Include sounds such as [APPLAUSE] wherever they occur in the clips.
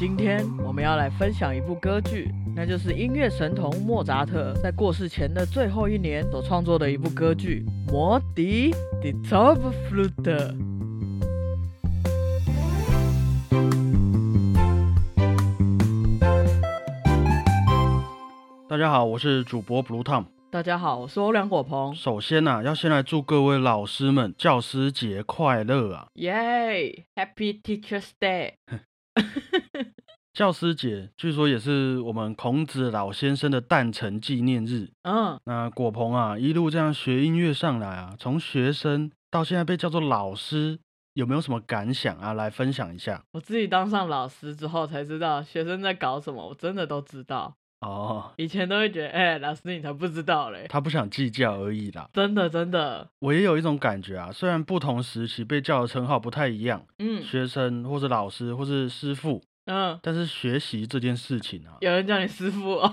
今天我们要来分享一部歌剧，那就是音乐神童莫扎特在过世前的最后一年所创作的一部歌剧《魔笛》（The Top Flute）。大家好，我是主播 Blue Tom。大家好，我是欧良果鹏。首先啊、要先来祝各位老师们教师节快乐啊！耶、h a p p y Teachers Day！[LAUGHS] 教师节据说也是我们孔子老先生的诞辰纪念日。嗯，那果鹏啊，一路这样学音乐上来啊，从学生到现在被叫做老师，有没有什么感想啊？来分享一下。我自己当上老师之后才知道学生在搞什么，我真的都知道。哦，以前都会觉得，哎、老师你才不知道嘞。他不想计较而已啦。真的真的，我也有一种感觉啊，虽然不同时期被叫的称号不太一样，嗯学生或是老师或是师傅，嗯，但是学习这件事情啊，有人叫你师傅哦，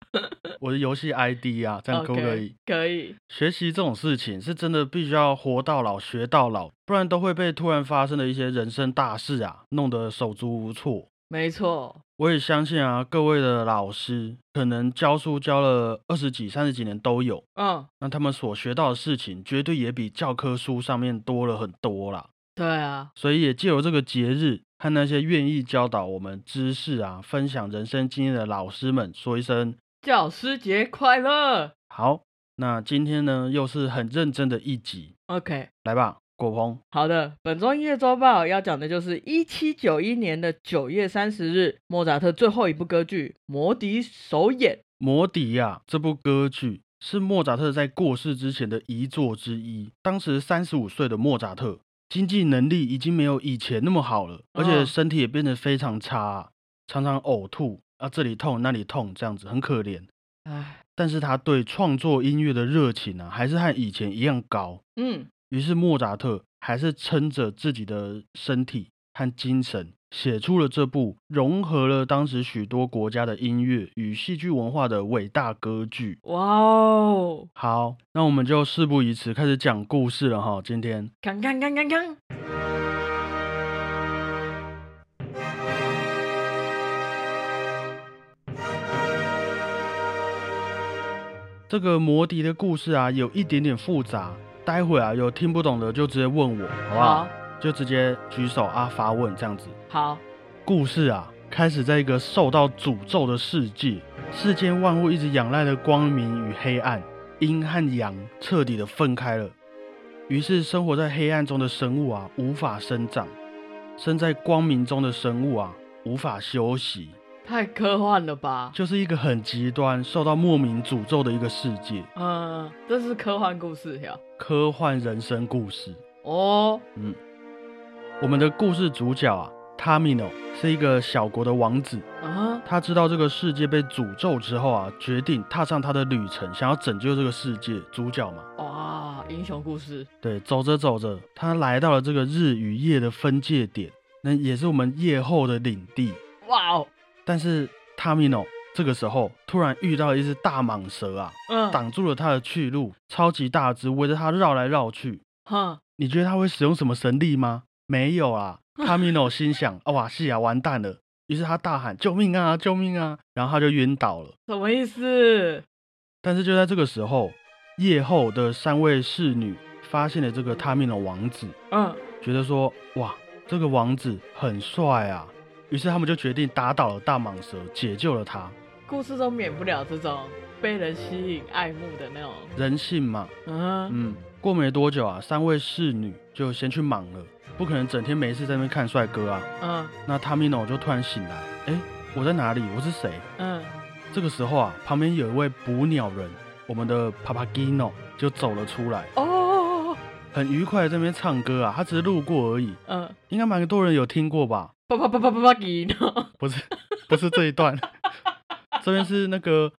[LAUGHS] 我的游戏 ID 啊，这样可不可以可以，学习这种事情是真的必须要活到老学到老，不然都会被突然发生的一些人生大事啊弄得手足无措。没错，我也相信啊，各位的老师可能教书教了二十几、三十几年都有，嗯，那他们所学到的事情绝对也比教科书上面多了很多啦。对啊，所以也借由这个节日，和那些愿意教导我们知识啊、分享人生经验的老师们说一声教师节快乐好。那今天呢，又是很认真的一集，，OK。来吧，果鹏。好的，本周音乐周报要讲的就是一七九一年的九月三十日，莫扎特最后一部歌剧《魔笛》首演。《魔笛》呀，这部歌剧是莫扎特在过世之前的遗作之一。当时三十五岁的莫扎特，经济能力已经没有以前那么好了，而且嗯身体也变得非常差，常常呕吐啊，这里痛那里痛，这样子很可怜。唉，但是他对创作音乐的热情啊，还是和以前一样高。嗯，于是莫扎特还是撑着自己的身体和精神，写出了这部融合了当时许多国家的音乐与戏剧文化的伟大歌剧。哇哦，好，那我们就事不宜迟，开始讲故事了哈。今天看看看看看，这个魔笛的故事啊，有一点点复杂，待会啊有听不懂的就直接问我，好不好？好，就直接举手啊发问这样子。好，故事啊，开始在一个受到诅咒的世界，世间万物一直仰赖的光明与黑暗，阴和阳彻底的分开了。于是，生活在黑暗中的生物啊，无法生长；生在光明中的生物啊，无法休息。太科幻了吧？就是一个很极端、受到莫名诅咒的一个世界，嗯，这是科幻故事呀。科幻人生故事。哦，嗯，我们的故事主角啊，Tamino 是一个小国的王子，啊，他知道这个世界被诅咒之后啊，决定踏上他的旅程，想要拯救这个世界。主角嘛，哇，英雄故事，对，走着走着，他来到了这个日与夜的分界点，那也是我们夜后的领地。哇哦，但是 Tamino 这个时候突然遇到一只大蟒蛇啊，嗯，挡住了他的去路，超级大只，围着他绕来绕去。哼，你觉得他会使用什么神力吗？没有啊。Tamino 心想：啊哇，是啊，完蛋了。于是他大喊：“救命啊，救命啊！”然后他就晕倒了。什么意思？但是就在这个时候，夜后的三位侍女发现了这个 Tamino 王子，嗯，觉得说：“哇，这个王子很帅啊！”于是他们就决定打倒了大蟒蛇，解救了他。故事中免不了这种被人吸引、爱慕的那种。人性嘛，嗯，嗯，过没多久啊，三位侍女就先去忙了，不可能整天没事在那边看帅哥啊。嗯那 Tamino 就突然醒来，哎，我在哪里？我是谁？嗯，这个时候啊，旁边有一位捕鸟人，我们的 Papagino 就走了出来，哦，很愉快的在那边唱歌啊。他只是路过而已，嗯，应该蛮多人有听过吧？啪啪啪啪啪啪给呢？不是，不是这一段，[LAUGHS] 这边是那个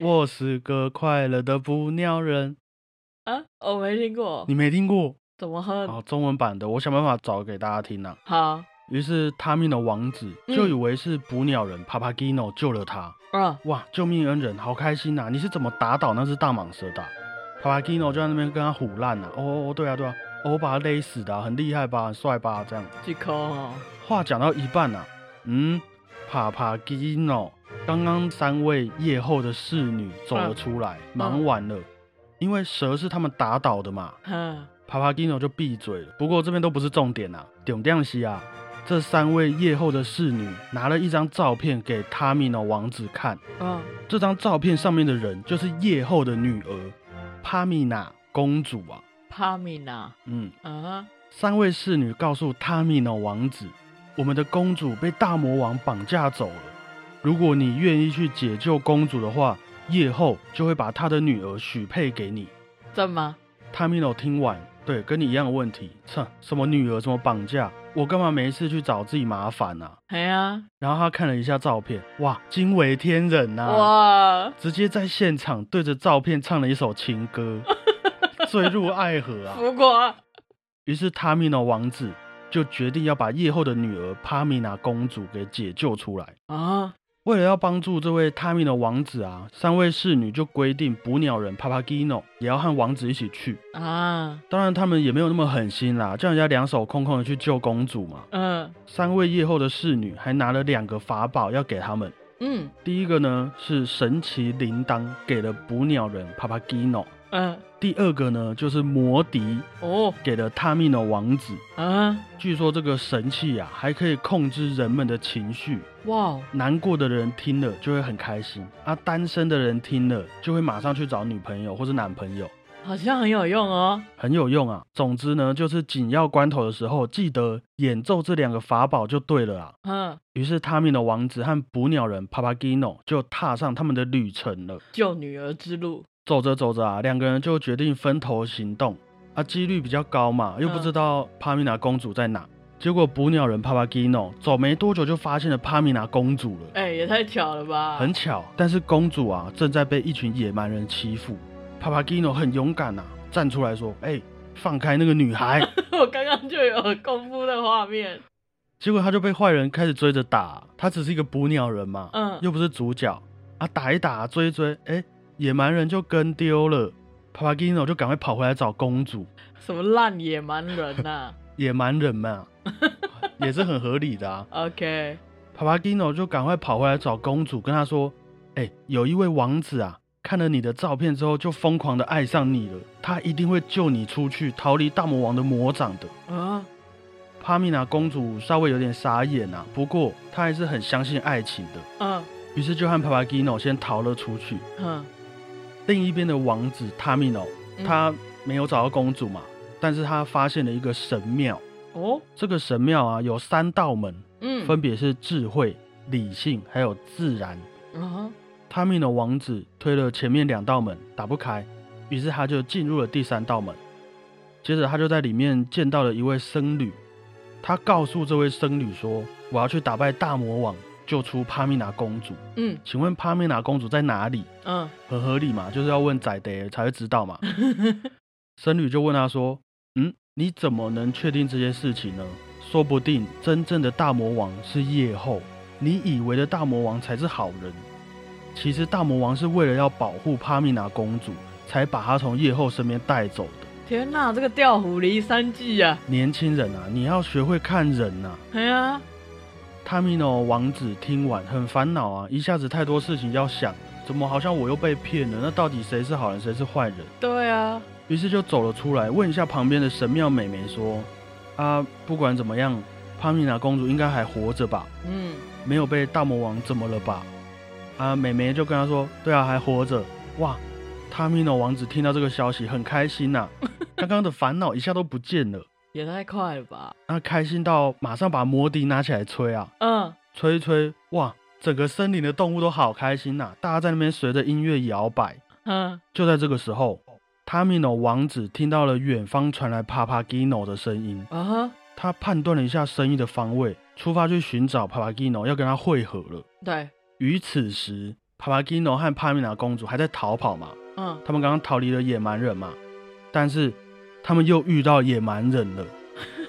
我是个快乐的捕鸟人，啊，我没听过你，没听过？怎么哼？好，中文版的，我想办法找给大家听啊。好，于是 Tamino 王子就以为是捕鸟人 Papagino 救了他。啊，哇，救命恩人，好开心呐、你是怎么打倒那只大蟒蛇的啊、Papagino 就在那边跟他唬烂呐、哦哦哦，对啊对啊，哦我把他勒死的啊、很厉害吧，很帅吧，这样。几颗哦，话讲到一半呐、嗯，帕帕基诺。刚刚三位夜后的侍女走了出来，忙完了，因为蛇是他们打倒的嘛。哼，帕帕基诺就闭嘴了。不过这边都不是重点啊，重点是啊，这三位夜后的侍女拿了一张照片给塔米诺王子看。嗯，这张照片上面的人就是夜后的女儿帕米娜公主啊。帕米娜，嗯，嗯哼，三位侍女告诉塔米诺王子，我们的公主被大魔王绑架走了。如果你愿意去解救公主的话，夜后就会把他的女儿许配给你。真吗？塔米诺听完，对，跟你一样的问题，哼，什么女儿，什么绑架，我干嘛没事去找自己麻烦啊、哎呀，然后他看了一下照片，哇，惊为天人呐、哇，直接在现场对着照片唱了一首情歌，[LAUGHS] 坠入爱河啊！不过，于是塔米诺王子就决定要把夜后的女儿帕米娜公主给解救出来。啊，为了要帮助这位塔米的王子啊，三位侍女就规定捕鸟人 Papagino 也要和王子一起去。啊，当然，他们也没有那么狠心啦，叫人家两手空空的去救公主嘛。嗯三位夜后的侍女还拿了两个法宝要给他们。嗯第一个呢是神奇铃铛，给了捕鸟人帕帕基诺。嗯，第二个呢就是魔笛，哦，给了塔米诺王子。啊，据说这个神器啊，还可以控制人们的情绪。哇哦，难过的人听了就会很开心，啊，单身的人听了就会马上去找女朋友或是男朋友，好像很有用哦。很有用啊。总之呢，就是紧要关头的时候，记得演奏这两个法宝就对了啊。嗯，于是塔米诺王子和捕鸟人帕帕基诺就踏上他们的旅程了。救女儿之路。走着走着啊，两个人就决定分头行动啊，几率比较高嘛，又不知道帕米娜公主在哪。结果捕鸟人帕帕基诺走没多久就发现了帕米娜公主了。哎、也太巧了吧！很巧，但是公主啊正在被一群野蛮人欺负。帕帕基诺很勇敢呐、站出来说：“哎、放开那个女孩！” [LAUGHS] 我刚刚就有功夫的画面。结果他就被坏人开始追着打。他只是一个捕鸟人嘛，嗯又不是主角啊，打一打，追一追，哎、野蛮人就跟丢了。帕帕基诺就赶快跑回来找公主。什么烂野蛮人呐、[LAUGHS] 野蛮人嘛，[LAUGHS] 也是很合理的啊。OK，帕帕基诺就赶快跑回来找公主，跟她说：“哎、有一位王子啊，看了你的照片之后，就疯狂的爱上你了。他一定会救你出去，逃离大魔王的魔掌的。啊，”帕米娜公主稍微有点傻眼啊，不过她还是很相信爱情的，嗯于是就和帕帕基诺先逃了出去。嗯另一边的王子塔米诺，嗯他没有找到公主嘛，但是他发现了一个神庙。哦，这个神庙啊，有三道门，嗯，分别是智慧、理性还有自然。啊塔米诺王子推了前面两道门，打不开，于是他就进入了第三道门。接着他就在里面见到了一位僧侣，他告诉这位僧侣说：“我要去打败大魔王，救出帕米娜公主。嗯请问帕米娜公主在哪里？”嗯很合理嘛，就是要问仔德才会知道嘛。[LAUGHS] 僧侣就问他说：“嗯，你怎么能确定这些事情呢？说不定真正的大魔王是夜后，你以为的大魔王才是好人。其实大魔王是为了要保护帕米娜公主，才把她从夜后身边带走的。天哪，这个调虎离山计啊！年轻人啊，你要学会看人呐、哎呀，塔米诺王子听完很烦恼啊，一下子太多事情要想，怎么好像我又被骗了？那到底谁是好人，谁是坏人？对啊，于是就走了出来，问一下旁边的神庙美眉说：“啊，不管怎么样，帕米娜公主应该还活着吧？嗯没有被大魔王怎么了吧？”啊，美眉就跟他说：“对啊，还活着。”哇，塔米诺王子听到这个消息很开心呐、刚刚的烦恼一下都不见了，也太快了吧！那开心到马上把魔笛拿起来吹啊，嗯。吹一吹，哇，整个森林的动物都好开心呐、大家在那边随着音乐摇摆。嗯。就在这个时候，塔米诺王子听到了远方传来帕帕基诺的声音，啊哈，他判断了一下声音的方位，出发去寻找帕帕基诺，要跟他会合了。对，于此时，帕帕基诺和帕米娜公主还在逃跑嘛，嗯。他们刚刚逃离了野蛮人嘛，但是他们又遇到野蛮人了，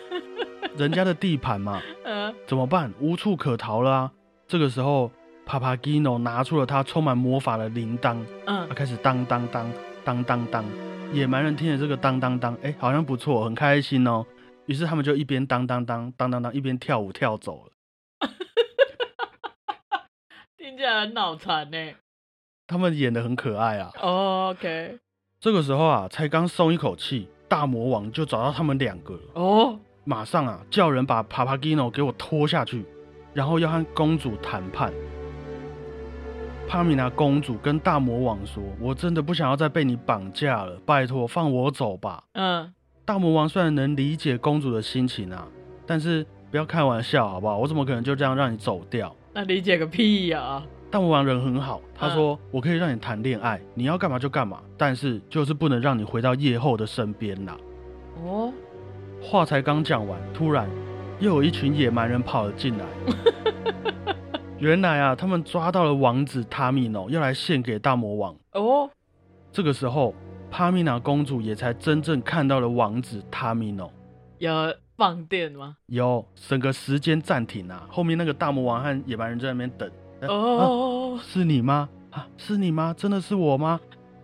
[LAUGHS] 人家的地盘嘛，嗯怎么办？无处可逃了啊！这个时候，帕帕基诺拿出了他充满魔法的铃铛，嗯他开始当当当当当当。野蛮人听了这个当当当，哎，好像不错，很开心哦。于是他们就一边当当当当当当，一边跳舞跳走了。[LAUGHS] 听起来很脑残呢。他们演的很可爱啊。哦，OK。这个时候啊，才刚松一口气，大魔王就找到他们两个了。哦，马上啊，叫人把帕帕基诺给我拖下去，然后要和公主谈判。帕米娜公主跟大魔王说：“我真的不想要再被你绑架了，拜托放我走吧。”嗯，大魔王虽然能理解公主的心情啊，但是不要开玩笑好不好？我怎么可能就这样让你走掉？那理解个屁呀！大魔王人很好，他说：“我可以让你谈恋爱，你要干嘛就干嘛，但是就是不能让你回到夜后的身边啦。”哦，话才刚讲完，突然又有一群野蛮人跑了进来。[LAUGHS] 原来啊，他们抓到了王子塔米诺，要来献给大魔王。哦，这个时候，帕米娜公主也才真正看到了王子塔米诺。有放电吗？有，整个时间暂停啊！后面那个大魔王和野蛮人在那边等。哦，是你吗？啊，是你吗？真的是我吗？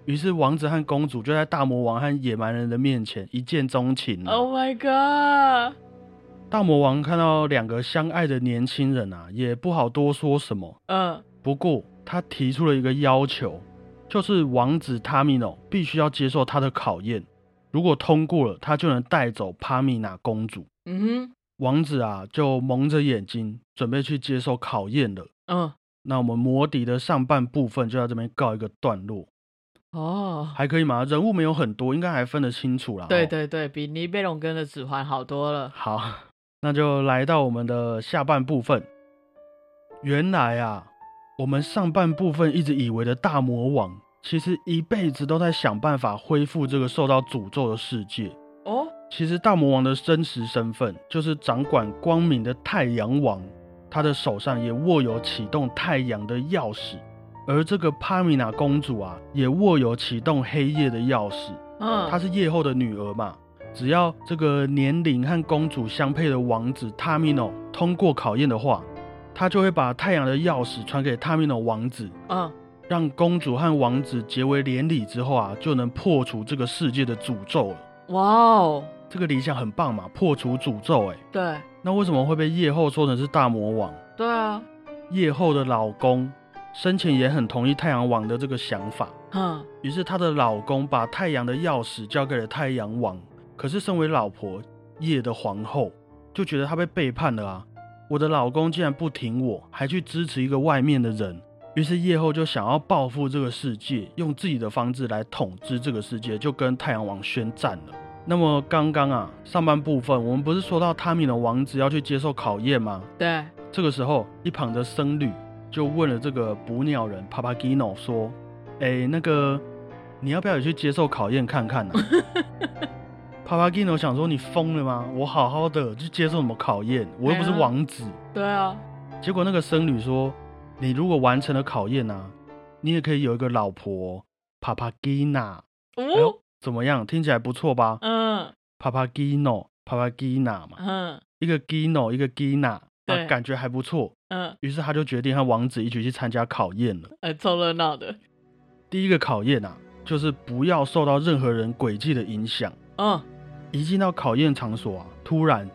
于是王子和公主就在大魔王和野蛮人的面前一见钟情了。Oh my god！大魔王看到两个相爱的年轻人啊，也不好多说什么。嗯，不过他提出了一个要求，就是王子塔米诺必须要接受他的考验，如果通过了，他就能带走帕米娜公主。嗯哼，王子啊就蒙着眼睛准备去接受考验了。嗯，那我们魔笛的上半部分就在这边告一个段落。哦，还可以吗？人物没有很多，应该还分得清楚啦。对对对，比尼贝龙根的指环好多了。好。[LAUGHS] 那就来到我们的下半部分。原来啊，我们上半部分一直以为的大魔王，其实一辈子都在想办法恢复这个受到诅咒的世界。哦，其实大魔王的真实身份就是掌管光明的太阳王，他的手上也握有启动太阳的钥匙。而这个帕米娜公主啊，也握有启动黑夜的钥匙。嗯，她是夜后的女儿嘛。只要这个年龄和公主相配的王子塔米诺通过考验的话，他就会把太阳的钥匙传给塔米诺王子，嗯，让公主和王子结为连理之后啊，就能破除这个世界的诅咒了。哇哦，这个理想很棒嘛，破除诅咒，哎，对。那为什么会被夜后说成是大魔王？对啊，夜后的老公生前也很同意太阳王的这个想法，嗯，于是她的老公把太阳的钥匙交给了太阳王。可是，身为老婆夜的皇后，就觉得她被背叛了啊！我的老公竟然不挺我，还去支持一个外面的人。于是夜后就想要报复这个世界，用自己的方式来统治这个世界，就跟太阳王宣战了。那么刚刚啊，上半部分我们不是说到汤米的王子要去接受考验吗？对。这个时候，一旁的僧侣就问了这个捕鸟人帕帕基诺说：“哎，那个你要不要也去接受考验看看呢？”帕帕基诺想说：“你疯了吗？我好好的去接受什么考验？我又不是王子。”对啊。结果那个僧侣说：“你如果完成了考验呢，你也可以有一个老婆，帕帕基娜。哦，怎么样？听起来不错吧？嗯。帕帕基诺，帕帕基娜嘛。嗯。一个基诺，一个基娜，啊，感觉还不错。嗯。于是他就决定和王子一起去参加考验了。哎，凑热闹的。第一个考验啊，就是不要受到任何人诡计的影响。嗯。一进到考验场所啊，突然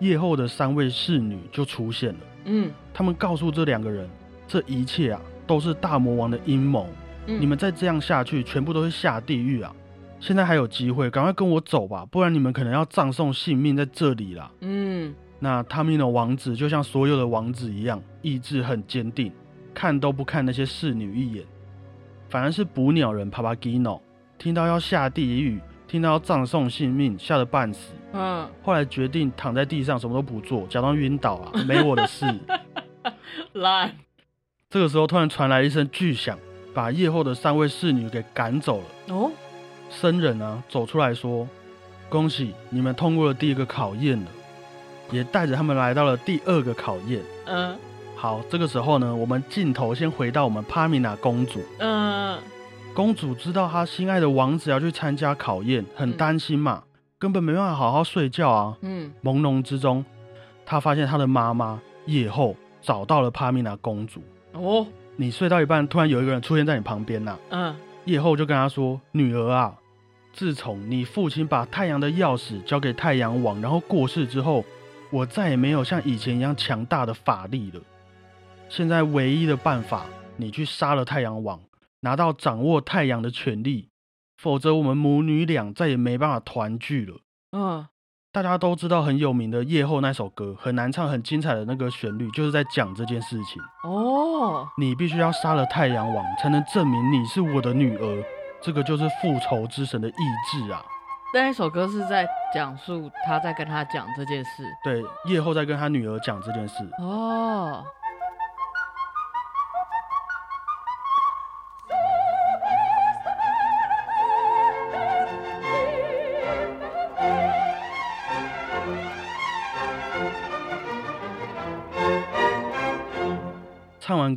夜后的三位侍女就出现了。嗯，他们告诉这两个人，这一切啊都是大魔王的阴谋。你们再这样下去，全部都会下地狱啊！现在还有机会，赶快跟我走吧，不然你们可能要葬送性命在这里了。嗯，那塔米的王子就像所有的王子一样，意志很坚定，看都不看那些侍女一眼，反而是捕鸟人帕帕基诺听到要下地狱。听到要葬送性命，吓得半死。嗯，后来决定躺在地上，什么都不做，假装晕倒啊，没我的事。[LAUGHS] 来，这个时候突然传来一声巨响，把夜后的三位侍女给赶走了。哦，僧人啊走出来说：“恭喜你们通过了第一个考验了，也带着他们来到了第二个考验。”嗯，好，这个时候呢，我们镜头先回到我们帕米娜公主。嗯。公主知道她心爱的王子要去参加考验，很担心嘛，根本没办法好好睡觉啊。嗯，朦胧之中，她发现她的妈妈夜后找到了帕米娜公主。哦，你睡到一半，突然有一个人出现在你旁边呐。嗯，叶后就跟他说：“女儿啊，自从你父亲把太阳的钥匙交给太阳王，然后过世之后，我再也没有像以前一样强大的法力了。现在唯一的办法。”你去杀了太阳王，拿到掌握太阳的权利，否则我们母女俩再也没办法团聚了。嗯，大家都知道很有名的《夜后》那首歌，很难唱、很精彩的那个旋律，就是在讲这件事情。哦，你必须要杀了太阳王，才能证明你是我的女儿。这个就是复仇之神的意志啊！那一首歌是在讲述他在跟他讲这件事。对，夜后在跟他女儿讲这件事。哦，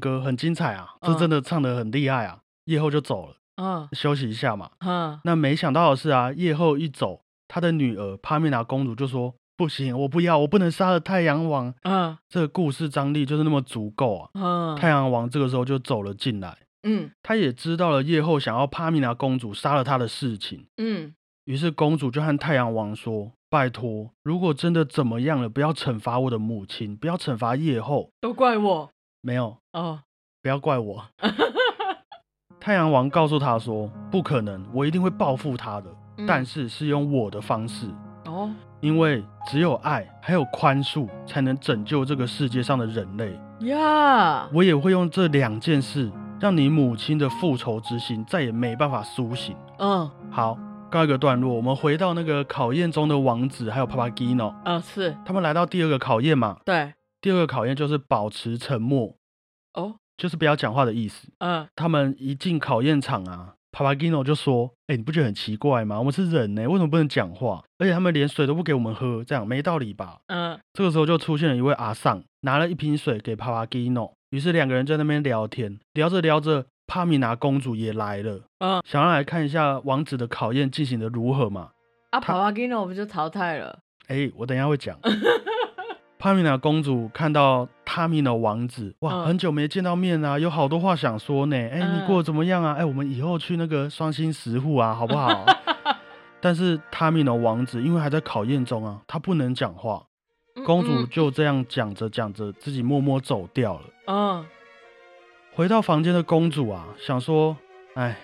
歌很精彩啊，这嗯真的唱得很厉害啊！夜后就走了，嗯休息一下嘛。嗯，那没想到的是啊，夜后一走，他的女儿帕米娜公主就说：“不行，我不要，我不能杀了太阳王。嗯”这个故事张力就是那么足够啊！嗯，太阳王这个时候就走了进来，嗯他也知道了夜后想要帕米娜公主杀了他的事情，嗯于是公主就和太阳王说：“拜托，如果真的怎么样了，不要惩罚我的母亲，不要惩罚夜后。都怪我。没有，哦，不要怪我。[LAUGHS] ”太阳王告诉他说：“不可能，我一定会报复他的，嗯但是是用我的方式，哦，因为只有爱还有宽恕，才能拯救这个世界上的人类。呀，我也会用这两件事，让你母亲的复仇之心再也没办法苏醒。”嗯好，告一个段落，我们回到那个考验中的王子还有帕帕基诺，嗯是，他们来到第二个考验嘛。对，第二个考验就是保持沉默，哦，就是不要讲话的意思。嗯他们一进考验场啊，帕帕基诺就说：“哎、你不觉得很奇怪吗？我们是人呢、为什么不能讲话？而且他们连水都不给我们喝，这样没道理吧？”嗯这个时候就出现了一位阿尚，拿了一瓶水给帕帕基诺，于是两个人在那边聊天，聊着聊着，帕米娜公主也来了，嗯，想要来看一下王子的考验进行的如何嘛。啊，帕帕基诺不就淘汰了？哎、我等一下会讲。[LAUGHS] 帕米娜公主看到塔米诺王子，哇，嗯很久没见到面啊，有好多话想说呢。哎、嗯你过得怎么样啊？哎、我们以后去那个双星石户啊，好不好？[LAUGHS] 但是塔米诺王子因为还在考验中啊，他不能讲话。公主嗯就这样讲着讲着，自己默默走掉了。嗯回到房间的公主啊，想说，哎，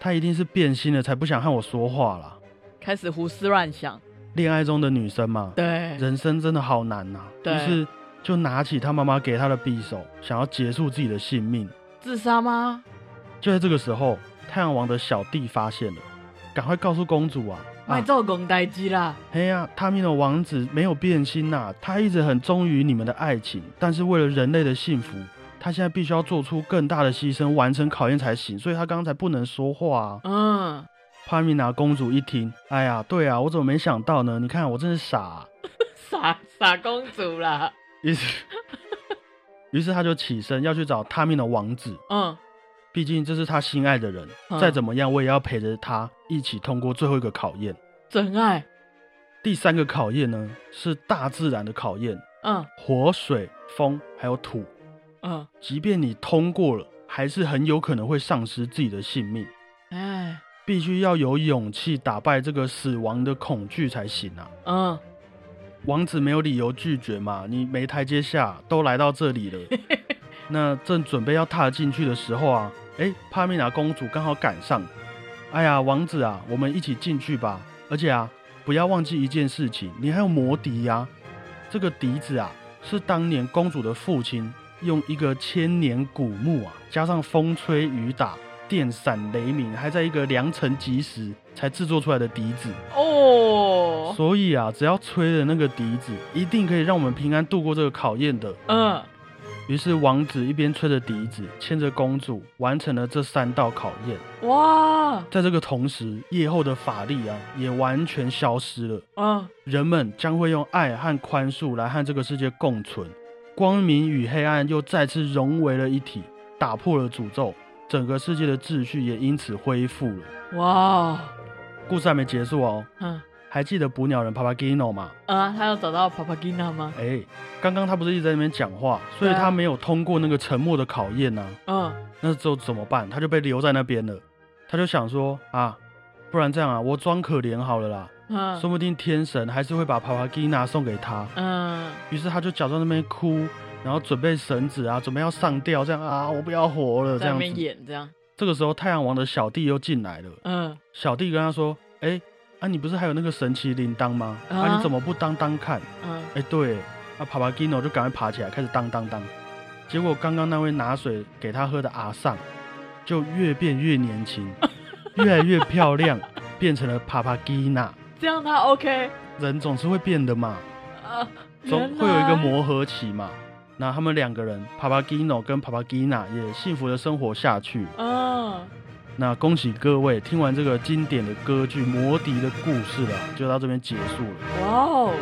她一定是变心了，才不想和我说话啦。开始胡思乱想。恋爱中的女生嘛，对，人生真的好难呐、对于是就拿起他妈妈给他的匕首，想要结束自己的性命。自杀吗？就在这个时候，太阳王的小弟发现了，赶快告诉公主啊！卖啊，做公代机啦。哎呀、他们的王子没有变心呐、他一直很忠于你们的爱情，但是为了人类的幸福，他现在必须要做出更大的牺牲，完成考验才行，所以他刚才不能说话啊。嗯，帕米娜公主一听，哎呀，对啊，我怎么没想到呢？你看我真是傻啊、[LAUGHS] 傻傻公主啦。于是，[LAUGHS] 于是他就起身要去找他命的王子，嗯毕竟这是他心爱的人，嗯再怎么样我也要陪着他一起通过最后一个考验。真爱。第三个考验呢是大自然的考验，嗯火、水、风还有土，嗯，即便你通过了，还是很有可能会丧失自己的性命。哎，必须要有勇气打败这个死亡的恐惧才行啊！嗯王子没有理由拒绝嘛，你没台阶下，都来到这里了。[LAUGHS] 那正准备要踏进去的时候啊，哎，帕米娜公主刚好赶上。哎呀，王子啊，我们一起进去吧。而且啊，不要忘记一件事情，你还有魔笛呀、这个笛子啊，是当年公主的父亲用一个千年古木啊，加上风吹雨打、电闪雷鸣，还在一个良辰吉时才制作出来的笛子。哦，所以啊，只要吹了那个笛子，一定可以让我们平安度过这个考验的。嗯于是王子一边吹着笛子，牵着公主，完成了这三道考验。哇，在这个同时，夜后的法力啊，也完全消失了。啊人们将会用爱和宽恕来和这个世界共存，光明与黑暗又再次融为了一体，打破了诅咒，整个世界的秩序也因此恢复了。哇，故事还没结束哦，嗯还记得捕鸟人 Papagino 吗？啊，他有找到 Papagina 吗？哎，刚刚他不是一直在那边讲话，所以他没有通过那个沉默的考验呢、嗯那之后怎么办？他就被留在那边了。他就想说啊，不然这样啊，我装可怜好了啦，嗯说不定天神还是会把帕帕吉娜送给他。嗯于是他就假装那边哭，然后准备绳子啊，准备要上吊，这样啊，我不要活了，这在那边样子。演这样，这个时候，太阳王的小弟又进来了。嗯，小弟跟他说：“哎、啊，你不是还有那个神奇铃铛吗？啊，啊你怎么不当当看？”嗯，哎、对，啊，帕帕基诺就赶快爬起来，开始当当当。结果刚刚那位拿水给他喝的阿尚，就越变越年轻，[LAUGHS] 越来越漂亮，变成了帕帕基娜。这样他 OK，人总是会变的嘛，啊，总原会有一个来磨合期嘛。那他们两个人，，Papagino 跟 pa gina 也幸福的生活下去。嗯，那恭喜各位，听完这个经典的歌剧《魔笛》的故事了，就到这边结束了。哇哦，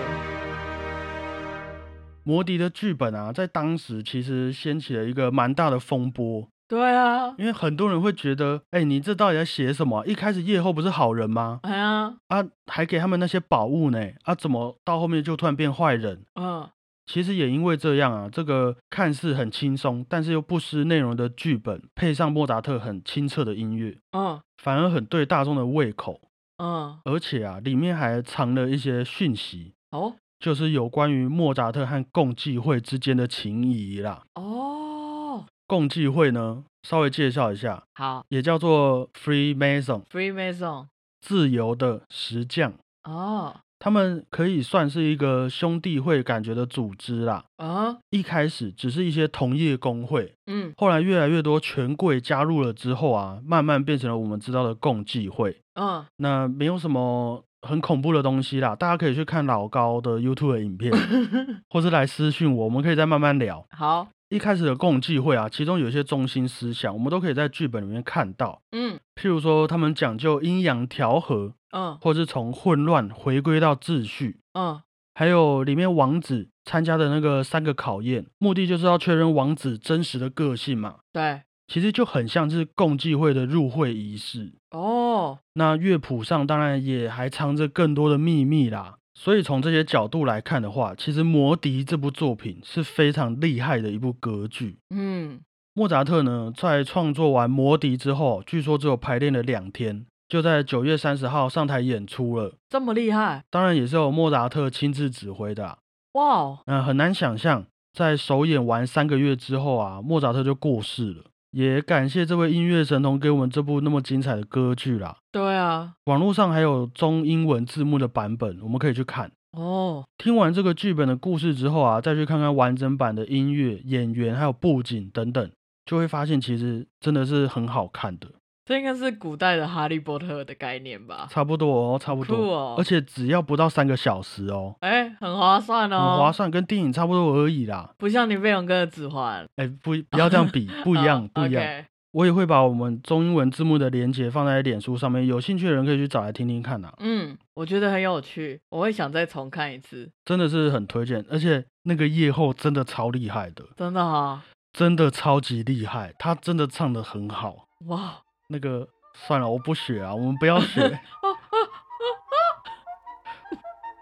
魔笛的剧本啊，在当时其实掀起了一个蛮大的风波，对啊，因为很多人会觉得，哎、你这到底在写什么啊、一开始夜后不是好人吗？哎呀，啊，还给他们那些宝物呢，啊，怎么到后面就突然变坏人？嗯，其实也因为这样啊，这个看似很轻松，但是又不失内容的剧本，配上莫扎特很清澈的音乐，嗯，反而很对大众的胃口，嗯，而且啊，里面还藏了一些讯息，哦，就是有关于莫扎特和共济会之间的情谊啦。哦，共济会呢，稍微介绍一下，好。也叫做 Freemason，，Freemason，自由的石匠。哦，他们可以算是一个兄弟会感觉的组织啦。啊，一开始只是一些同业工会，嗯，后来越来越多权贵加入了之后啊，慢慢变成了我们知道的共济会。嗯，那没有什么很恐怖的东西啦，大家可以去看老高的 YouTube 的影片，[LAUGHS] 或是来私讯我，我们可以再慢慢聊。好，一开始的共济会啊，其中有一些中心思想，我们都可以在剧本里面看到。嗯，譬如说，他们讲究阴阳调和，嗯，或是从混乱回归到秩序。嗯，还有里面王子参加的那个三个考验，目的就是要确认王子真实的个性嘛。对，其实就很像是共济会的入会仪式。哦，那乐谱上当然也还藏着更多的秘密啦。所以从这些角度来看的话，其实《魔笛》这部作品是非常厉害的一部歌剧。嗯，莫扎特呢，在创作完《魔笛》之后，据说只有排练了两天，就在九月三十号上台演出了。这么厉害，当然也是由莫扎特亲自指挥的、啊。哇哦，那、很难想象，在首演完三个月之后啊，莫扎特就过世了。也感谢这位音乐神童给我们这部那么精彩的歌剧啦。对啊，网络上还有中英文字幕的版本，我们可以去看。哦，听完这个剧本的故事之后啊，再去看看完整版的音乐、演员还有布景等等，就会发现其实真的是很好看的。这应该是古代的哈利波特的概念吧？差不多哦，差不多，酷哦而且只要不到三个小时哦，哎，很划算哦很哦，划算，跟电影差不多而已啦。不像你飞龙哥的指环，哎，不，不要这样比，[LAUGHS] 不一样，哦不一样。我也会把我们中英文字幕的连接放在脸书上面，有兴趣的人可以去找来听听看啊，嗯，我觉得很有趣，我会想再重看一次，真的是很推荐。而且那个夜后真的超厉害的，真的哈、真的超级厉害，他真的唱的很好。哇，那个算了，我不学啊，我们不要学。[LAUGHS]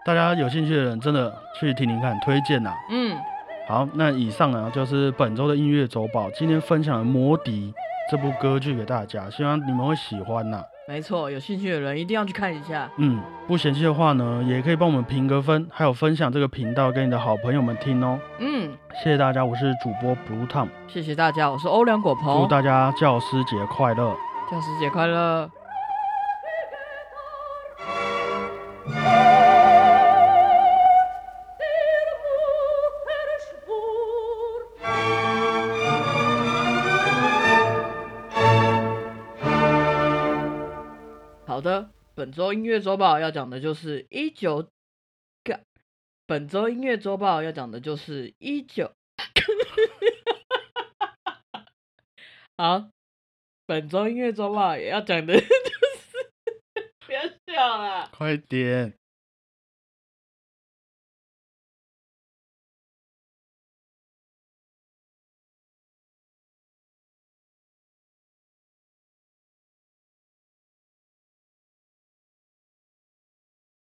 大家有兴趣的人真的去听听看，推荐呐、嗯，好，那以上呢就是本周的音乐周报，今天分享了《魔笛》这部歌剧给大家，希望你们会喜欢呐、没错，有兴趣的人一定要去看一下。嗯，不嫌弃的话呢，也可以帮我们评个分，还有分享这个频道给你的好朋友们听哦。嗯，谢谢大家，我是主播 Blue Tom，谢谢大家，我是欧良果鹏祝，大家教师节快乐。教师节快乐。好的，本周音乐周报要讲的就是一九，干，本周音乐周报要讲的就是一九，[LAUGHS] 好，本周音乐周报也要讲的 [LAUGHS] 就是，[LAUGHS] 不要笑了，快点，